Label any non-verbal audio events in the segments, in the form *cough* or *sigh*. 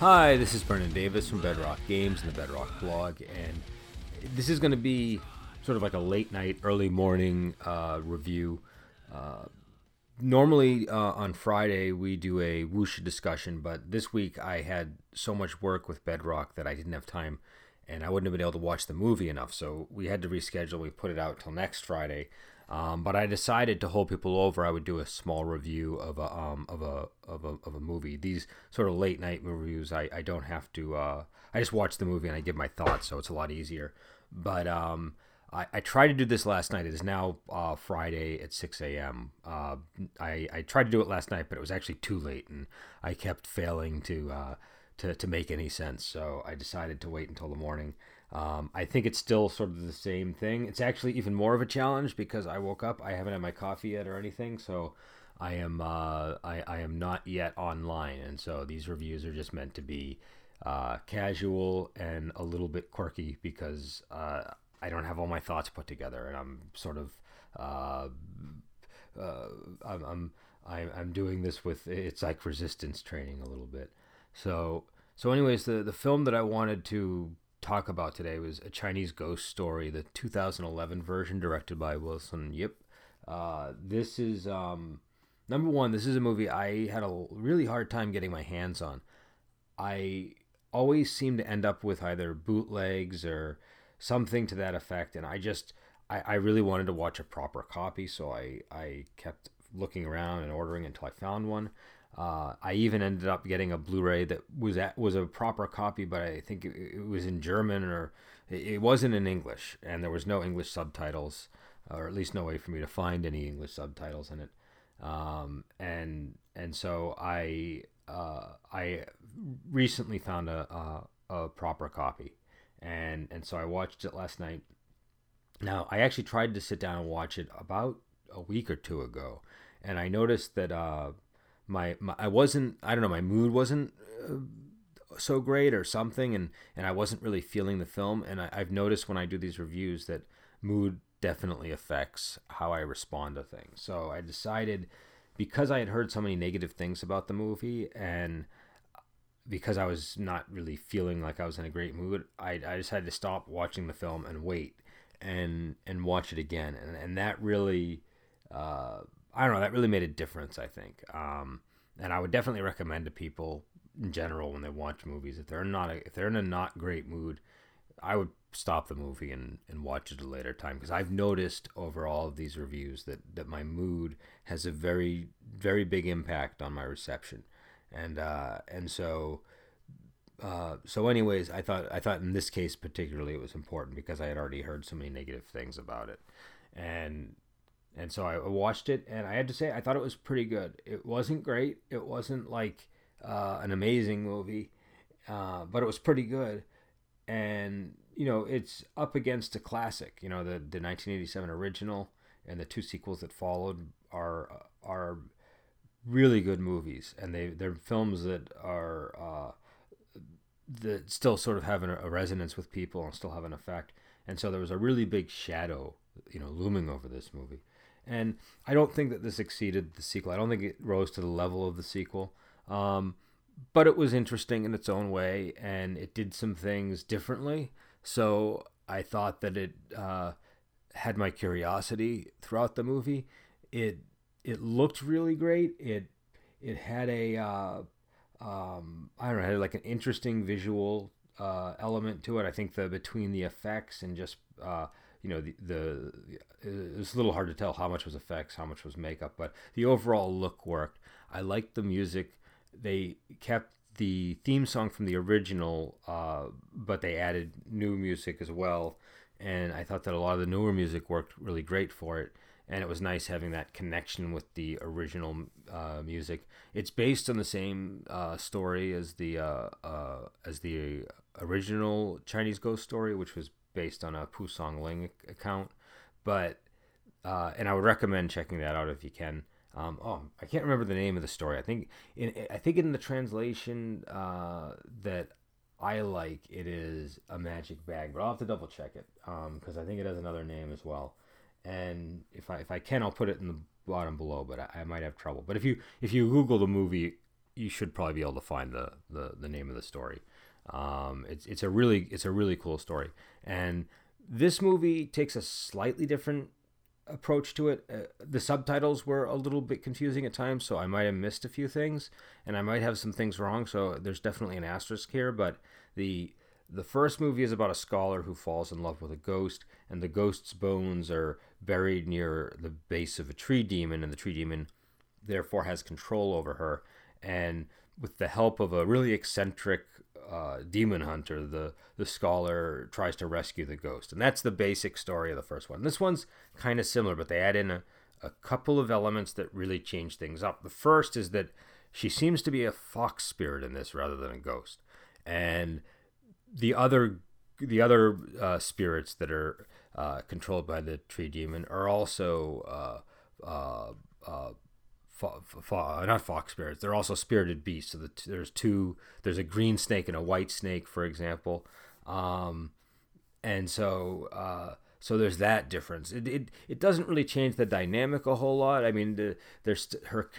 Hi, this is Brendan Davis from Bedrock Games and the Bedrock blog, and this is going to be sort of like a late night, early morning uh, review. Uh, normally uh, on Friday we do a Wuxia discussion, but this week I had so much work with Bedrock that I didn't have time, and I wouldn't have been able to watch the movie enough. So we had to reschedule. We put it out till next Friday. Um, but I decided to hold people over. I would do a small review of a um, of a of a of a movie. These sort of late night reviews, I, I don't have to. Uh, I just watch the movie and I give my thoughts, so it's a lot easier. But um, I, I tried to do this last night. It is now uh, Friday at 6 a.m. Uh, I, I tried to do it last night, but it was actually too late, and I kept failing to uh, to to make any sense. So I decided to wait until the morning. Um, I think it's still sort of the same thing. It's actually even more of a challenge because I woke up. I haven't had my coffee yet or anything, so I am uh, I, I am not yet online, and so these reviews are just meant to be uh, casual and a little bit quirky because uh, I don't have all my thoughts put together, and I'm sort of uh, uh, I'm, I'm I'm doing this with it's like resistance training a little bit. So so anyways, the the film that I wanted to talk about today was a Chinese ghost story, the 2011 version directed by Wilson Yip. Uh, this is um, number one. This is a movie I had a really hard time getting my hands on. I always seem to end up with either bootlegs or something to that effect, and I just I, I really wanted to watch a proper copy, so I I kept looking around and ordering until I found one. Uh, I even ended up getting a Blu-ray that was at, was a proper copy, but I think it, it was in German or it, wasn't in English, and there was no English subtitles, or at least no way for me to find any English subtitles in it. Um, and and so I uh, I recently found a, a, a proper copy, and and so I watched it last night. Now I actually tried to sit down and watch it about a week or two ago, and I noticed that. Uh, my, my I wasn't I don't know my mood wasn't uh, so great or something and and I wasn't really feeling the film. And I, I've noticed when I do these reviews that mood definitely affects how I respond to things. So I decided because I had heard so many negative things about the movie and because I was not really feeling like I was in a great mood I, I decided to stop watching the film and wait and and watch it again. And, and that really uh, I don't know. That really made a difference, I think. Um, and I would definitely recommend to people in general when they watch movies if they're not a, if they're in a not great mood, I would stop the movie and, and watch it a later time because I've noticed over all of these reviews that that my mood has a very very big impact on my reception, and uh, and so. Uh, so anyways i thought i thought in this case particularly it was important because i had already heard so many negative things about it and and so I watched it, and I had to say I thought it was pretty good. It wasn't great. It wasn't like uh, an amazing movie, uh, but it was pretty good. And you know, it's up against a classic. You know, the the 1987 original and the two sequels that followed are are really good movies, and they they're films that are uh, that still sort of have a resonance with people and still have an effect. And so there was a really big shadow, you know, looming over this movie. And I don't think that this exceeded the sequel. I don't think it rose to the level of the sequel. Um, but it was interesting in its own way, and it did some things differently. So I thought that it uh, had my curiosity throughout the movie. It it looked really great. It it had a uh, um, I don't know, had like an interesting visual uh, element to it. I think the between the effects and just uh, you know the, the it's a little hard to tell how much was effects, how much was makeup, but the overall look worked. I liked the music. They kept the theme song from the original, uh, but they added new music as well. And I thought that a lot of the newer music worked really great for it. And it was nice having that connection with the original uh, music. It's based on the same uh, story as the uh, uh, as the original Chinese ghost story, which was based on a Pu Songling account, but uh, and I would recommend checking that out if you can. Um, oh, I can't remember the name of the story. I think in I think in the translation uh, that I like it is a magic bag, but I'll have to double check it because um, I think it has another name as well. And if I if I can, I'll put it in the bottom below, but I, I might have trouble. But if you if you Google the movie you should probably be able to find the the, the name of the story. Um, it's it's a really it's a really cool story, and this movie takes a slightly different approach to it. Uh, the subtitles were a little bit confusing at times, so I might have missed a few things, and I might have some things wrong. So there's definitely an asterisk here. But the the first movie is about a scholar who falls in love with a ghost, and the ghost's bones are buried near the base of a tree demon, and the tree demon therefore has control over her. And with the help of a really eccentric uh, demon hunter, the the scholar tries to rescue the ghost, and that's the basic story of the first one. This one's kind of similar, but they add in a, a couple of elements that really change things up. The first is that she seems to be a fox spirit in this rather than a ghost, and the other the other uh, spirits that are uh, controlled by the tree demon are also uh, uh, uh not fox spirits. They're also spirited beasts. So the there's two. There's a green snake and a white snake, for example. Um, and so uh, so there's that difference. It, it it doesn't really change the dynamic a whole lot. I mean, the, there's her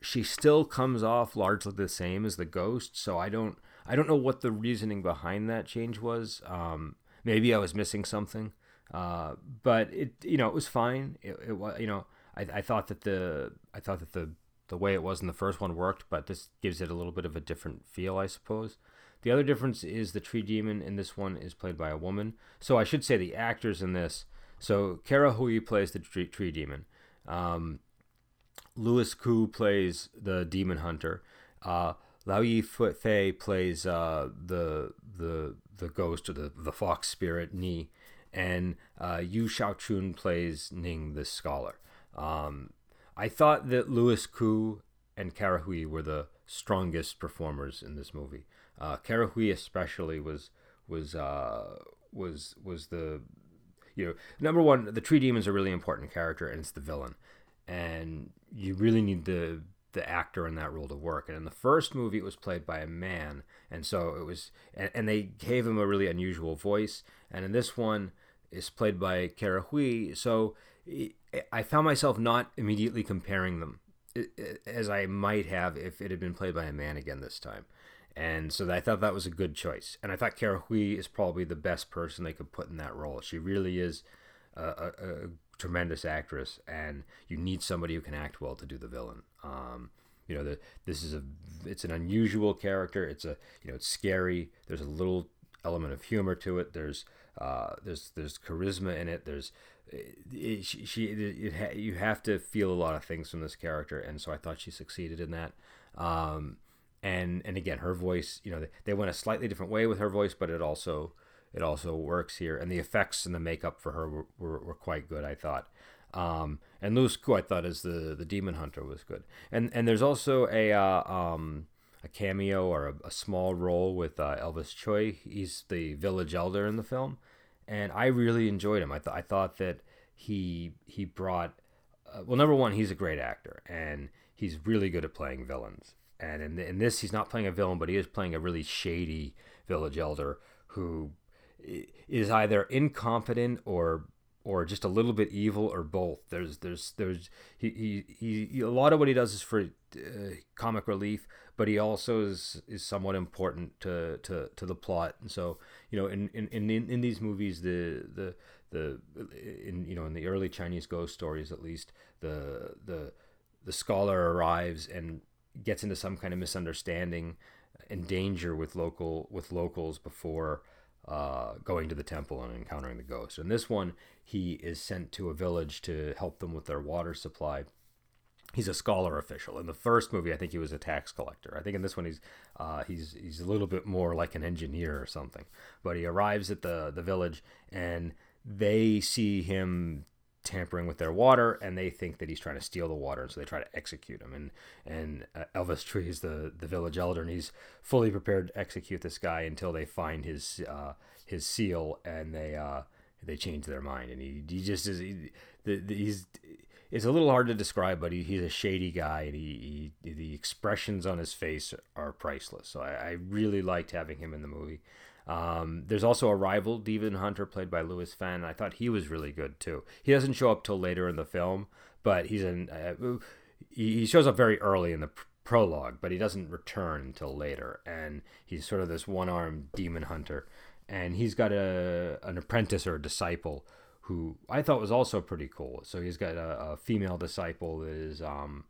she still comes off largely the same as the ghost. So I don't I don't know what the reasoning behind that change was. Um, maybe I was missing something. Uh, but it you know it was fine. It, it was you know I, I thought that the I thought that the the way it was in the first one worked, but this gives it a little bit of a different feel, I suppose. The other difference is the tree demon in this one is played by a woman. So I should say the actors in this. So Kara Hui plays the tree, tree demon. Um, Louis Koo plays the demon hunter. Uh, Lao Yi Fei plays uh, the the the ghost or the the fox spirit Ni, and uh, Yu Shaoqun plays Ning the scholar. Um, I thought that Louis Koo and Kara Hui were the strongest performers in this movie. Uh, Kara Hui especially was was uh, was was the you know number one. The tree demons are a really important character, and it's the villain, and you really need the the actor in that role to work. And in the first movie, it was played by a man, and so it was, and, and they gave him a really unusual voice. And in this one, it's played by Kara Hui. So I found myself not immediately comparing them as I might have if it had been played by a man again this time. And so I thought that was a good choice. And I thought Kara Hui is probably the best person they could put in that role. She really is a, a, a tremendous actress, and you need somebody who can act well to do the villain. Um, you know, the, this is a it's an unusual character. It's a you know it's scary. There's a little element of humor to it. There's uh, there's there's charisma in it. There's it, she, it, it, you have to feel a lot of things from this character, and so I thought she succeeded in that. Um, and and again, her voice, you know, they, they went a slightly different way with her voice, but it also it also works here, and the effects and the makeup for her were, were, were quite good, I thought. Um, and Louis Koo, I thought, as the the demon hunter was good, and and there's also a uh, um, a cameo or a, a small role with uh, Elvis Tsui. He's the village elder in the film, and I really enjoyed him. I thought I thought that he he brought uh, well, number one, he's a great actor, and he's really good at playing villains. And in, in this, he's not playing a villain, but he is playing a really shady village elder who is either incompetent or or just a little bit evil or both. There's there's there's he he, he a lot of what he does is for uh, comic relief, but he also is is somewhat important to to, to the plot. And so you know in, in, in, in these movies the the the in you know in the early Chinese ghost stories at least the the the scholar arrives and gets into some kind of misunderstanding and danger with local with locals before uh, going to the temple and encountering the ghost. In this one, he is sent to a village to help them with their water supply. He's a scholar official. In the first movie, I think he was a tax collector. I think in this one, he's uh, he's he's a little bit more like an engineer or something. But he arrives at the the village, and they see him tampering with their water, and they think that he's trying to steal the water, and so they try to execute him. And and uh, Elvis *laughs* Tree is the the village elder, and he's fully prepared to execute this guy until they find his uh, his seal, and they uh, they change their mind, and he he just is he, the, the, he's. It's a little hard to describe, but he, he's a shady guy, and he, he the expressions on his face are priceless. So I, I really liked having him in the movie. Um, there's also a rival, Demon Hunter, played by Louis Fan. I thought he was really good too. He doesn't show up till later in the film, but he's in. Uh, he shows up very early in the prologue, but he doesn't return until later, and he's sort of this one-armed demon hunter, and he's got a an apprentice or a disciple who I thought was also pretty cool. So he's got a, a female disciple that is um,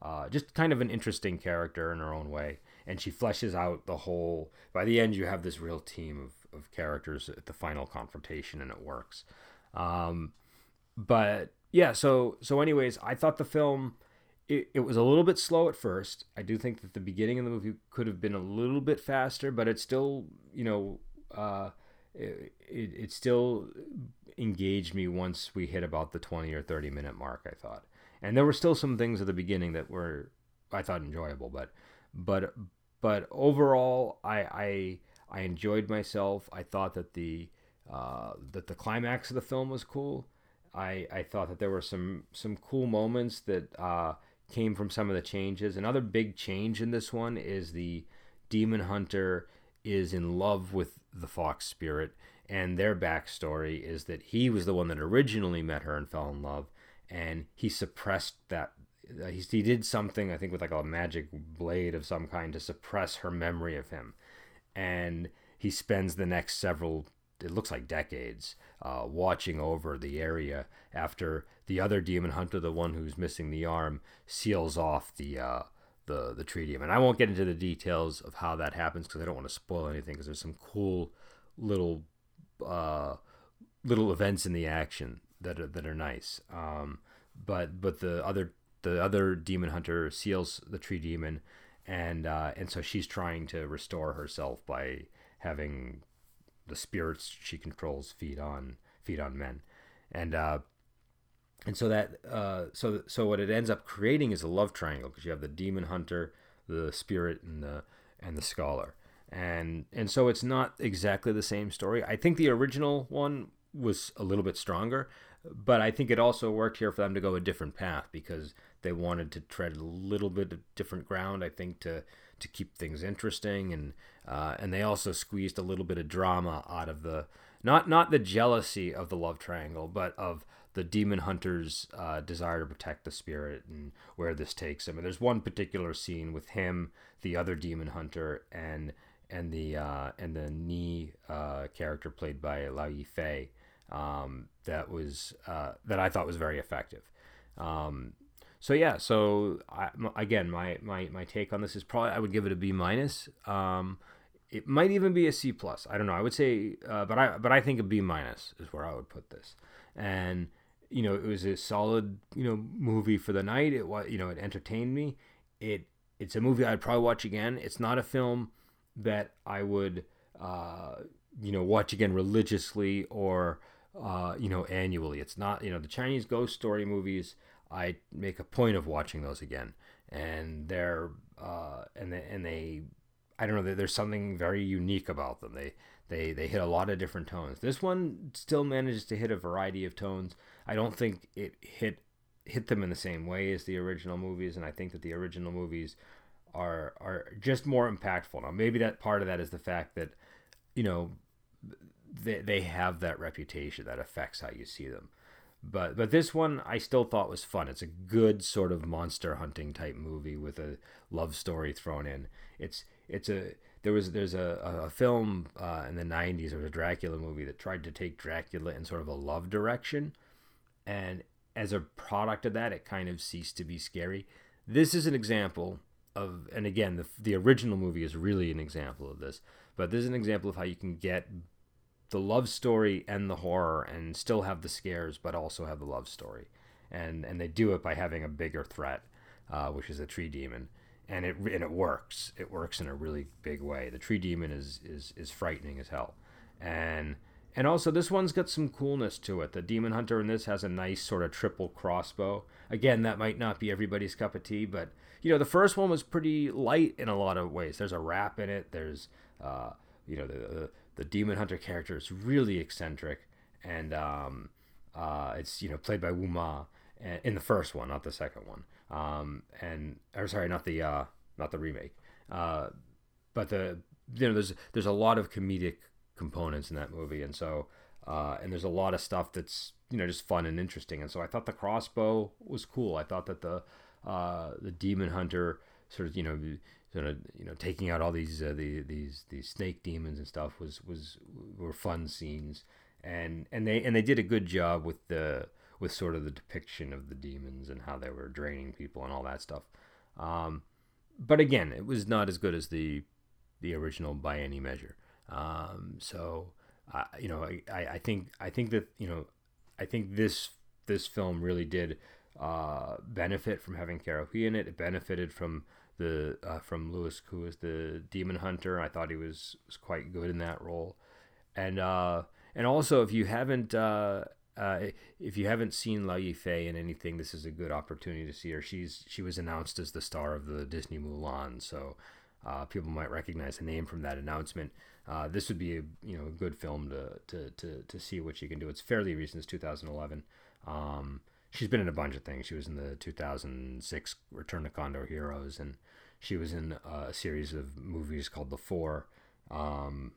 uh, just kind of an interesting character in her own way, and she fleshes out the whole. By the end, you have this real team of, of characters at the final confrontation, and it works. Um, but yeah, so so anyways, I thought the film. It, it was a little bit slow at first. I do think that the beginning of the movie could have been a little bit faster, but it still, you know, uh, it, it, it still engaged me once we hit about the 20 or 30 minute mark, I thought. And there were still some things at the beginning that were, I thought, enjoyable, but, but, but overall, I, I, I enjoyed myself. I thought that the, uh, that the climax of the film was cool. I, I thought that there were some, some cool moments that, uh, came from some of the changes. Another big change in this one is the demon hunter is in love with the fox spirit and their backstory is that he was the one that originally met her and fell in love and he suppressed that he, he did something i think with like a magic blade of some kind to suppress her memory of him and he spends the next several it looks like decades uh, watching over the area after the other demon hunter the one who's missing the arm seals off the uh, the the demon And i won't get into the details of how that happens because i don't want to spoil anything because there's some cool little uh, little events in the action that are, that are nice. Um, but but the other the other demon hunter seals the tree demon, and uh, and so she's trying to restore herself by having the spirits she controls feed on feed on men, and uh, and so that uh, so so what it ends up creating is a love triangle because you have the demon hunter, the spirit, and the and the scholar and and so it's not exactly the same story. I think the original one was a little bit stronger, but I think it also worked here for them to go a different path because they wanted to tread a little bit of different ground. I think to to keep things interesting and uh, and they also squeezed a little bit of drama out of the not not the jealousy of the love triangle, but of the demon hunter's uh, desire to protect the spirit and where this takes him. And there's one particular scene with him, the other demon hunter, and and the uh, and the Ni uh, character played by Lao Yifei um, that was uh, that I thought was very effective. Um, so yeah, so I, again, my, my my take on this is probably I would give it a B minus. Um, it might even be a C plus. I don't know. I would say, uh, but I but I think a B minus is where I would put this. And you know, it was a solid you know movie for the night. It was you know it entertained me. It it's a movie I'd probably watch again. It's not a film that I would, uh, you know, watch again religiously or, uh, you know, annually. It's not, you know, the Chinese ghost story movies. I make a point of watching those again, and they're uh, and they, and they, I don't know, there's something very unique about them. They they they hit a lot of different tones. This one still manages to hit a variety of tones. I don't think it hit hit them in the same way as the original movies, and I think that the original movies are are just more impactful. Now, maybe that part of that is the fact that you know they they have that reputation that affects how you see them. But but this one I still thought was fun. It's a good sort of monster hunting type movie with a love story thrown in. It's it's a there was there's a, a film uh, in the 90s there was a Dracula movie that tried to take Dracula in sort of a love direction and as a product of that it kind of ceased to be scary. This is an example of and again the the original movie is really an example of this but this is an example of how you can get the love story and the horror and still have the scares but also have the love story. And and they do it by having a bigger threat uh, which is a tree demon. And it and it works. It works in a really big way. The tree demon is is is frightening as hell. And and also this one's got some coolness to it. The demon hunter in this has a nice sort of triple crossbow. Again that might not be everybody's cup of tea but you know, the first one was pretty light in a lot of ways. There's a rap in it. There's, uh, you know, the, the, the demon hunter character is really eccentric, and um, uh, it's you know played by Wu Ma in the first one, not the second one. Um, and or sorry, not the uh, not the remake. Uh, but the you know there's there's a lot of comedic components in that movie, and so uh, and there's a lot of stuff that's you know just fun and interesting. And so I thought the crossbow was cool. I thought that the uh, the demon hunter sort of you know sort of you know taking out all these uh, the, these these snake demons and stuff was was were fun scenes and and they and they did a good job with the with sort of the depiction of the demons and how they were draining people and all that stuff. Um, but again, it was not as good as the the original by any measure. Um, so uh, you know, I, I think I think that you know I think this this film really did uh, benefit from having Carol in it. It benefited from the uh, from Louis, who was the demon hunter. I thought he was was quite good in that role, and uh, and also if you haven't uh, uh, if you haven't seen Lao Yifei in anything, this is a good opportunity to see her. She's she was announced as the star of the Disney Mulan, so uh, people might recognize the name from that announcement. Uh, this would be a you know a good film to, to, to, to see what she can do. It's fairly recent, it's 2011. Um, she's been in a bunch of things. She was in the 2006 Return to Condor Heroes, and she was in a series of movies called The Four, um,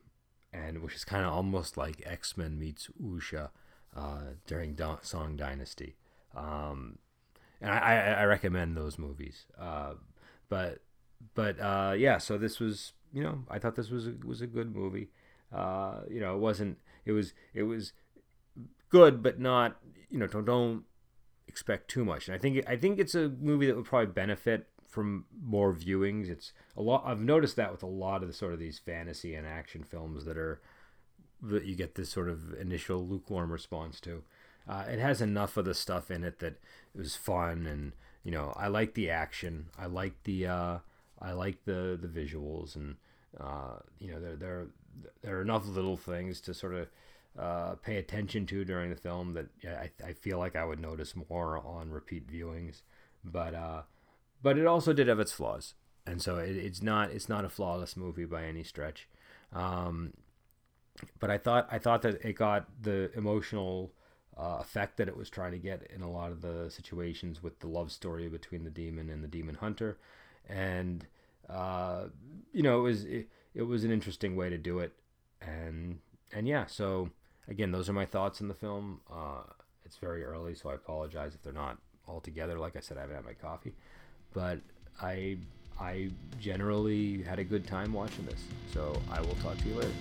and which is kind of almost like X Men meets Wuxia uh, during Song Dynasty. Um, and I, I, recommend those movies. Uh, but but uh, yeah, so this was you know I thought this was a, was a good movie. Uh, you know, it wasn't. It was it was good, but not you know don't don't expect too much. And I think I think it's a movie that would probably benefit from more viewings. It's a lot. I've noticed that with a lot of the sort of these fantasy and action films that are that you get this sort of initial lukewarm response to. Uh, it has enough of the stuff in it that it was fun, and you know, I like the action. I like the uh, I like the the visuals, and uh, you know, there there there are enough little things to sort of uh, pay attention to during the film that I, I feel like I would notice more on repeat viewings. But uh, but it also did have its flaws, and so it, it's not it's not a flawless movie by any stretch. Um, but I thought I thought that it got the emotional uh, effect that it was trying to get in a lot of the situations with the love story between the demon and the demon hunter, and uh, you know it was it, it was an interesting way to do it, and and yeah, so again, those are my thoughts in the film. Uh, it's very early, so I apologize if they're not all together. Like I said, I haven't had my coffee, but I I generally had a good time watching this. So I will talk to you later.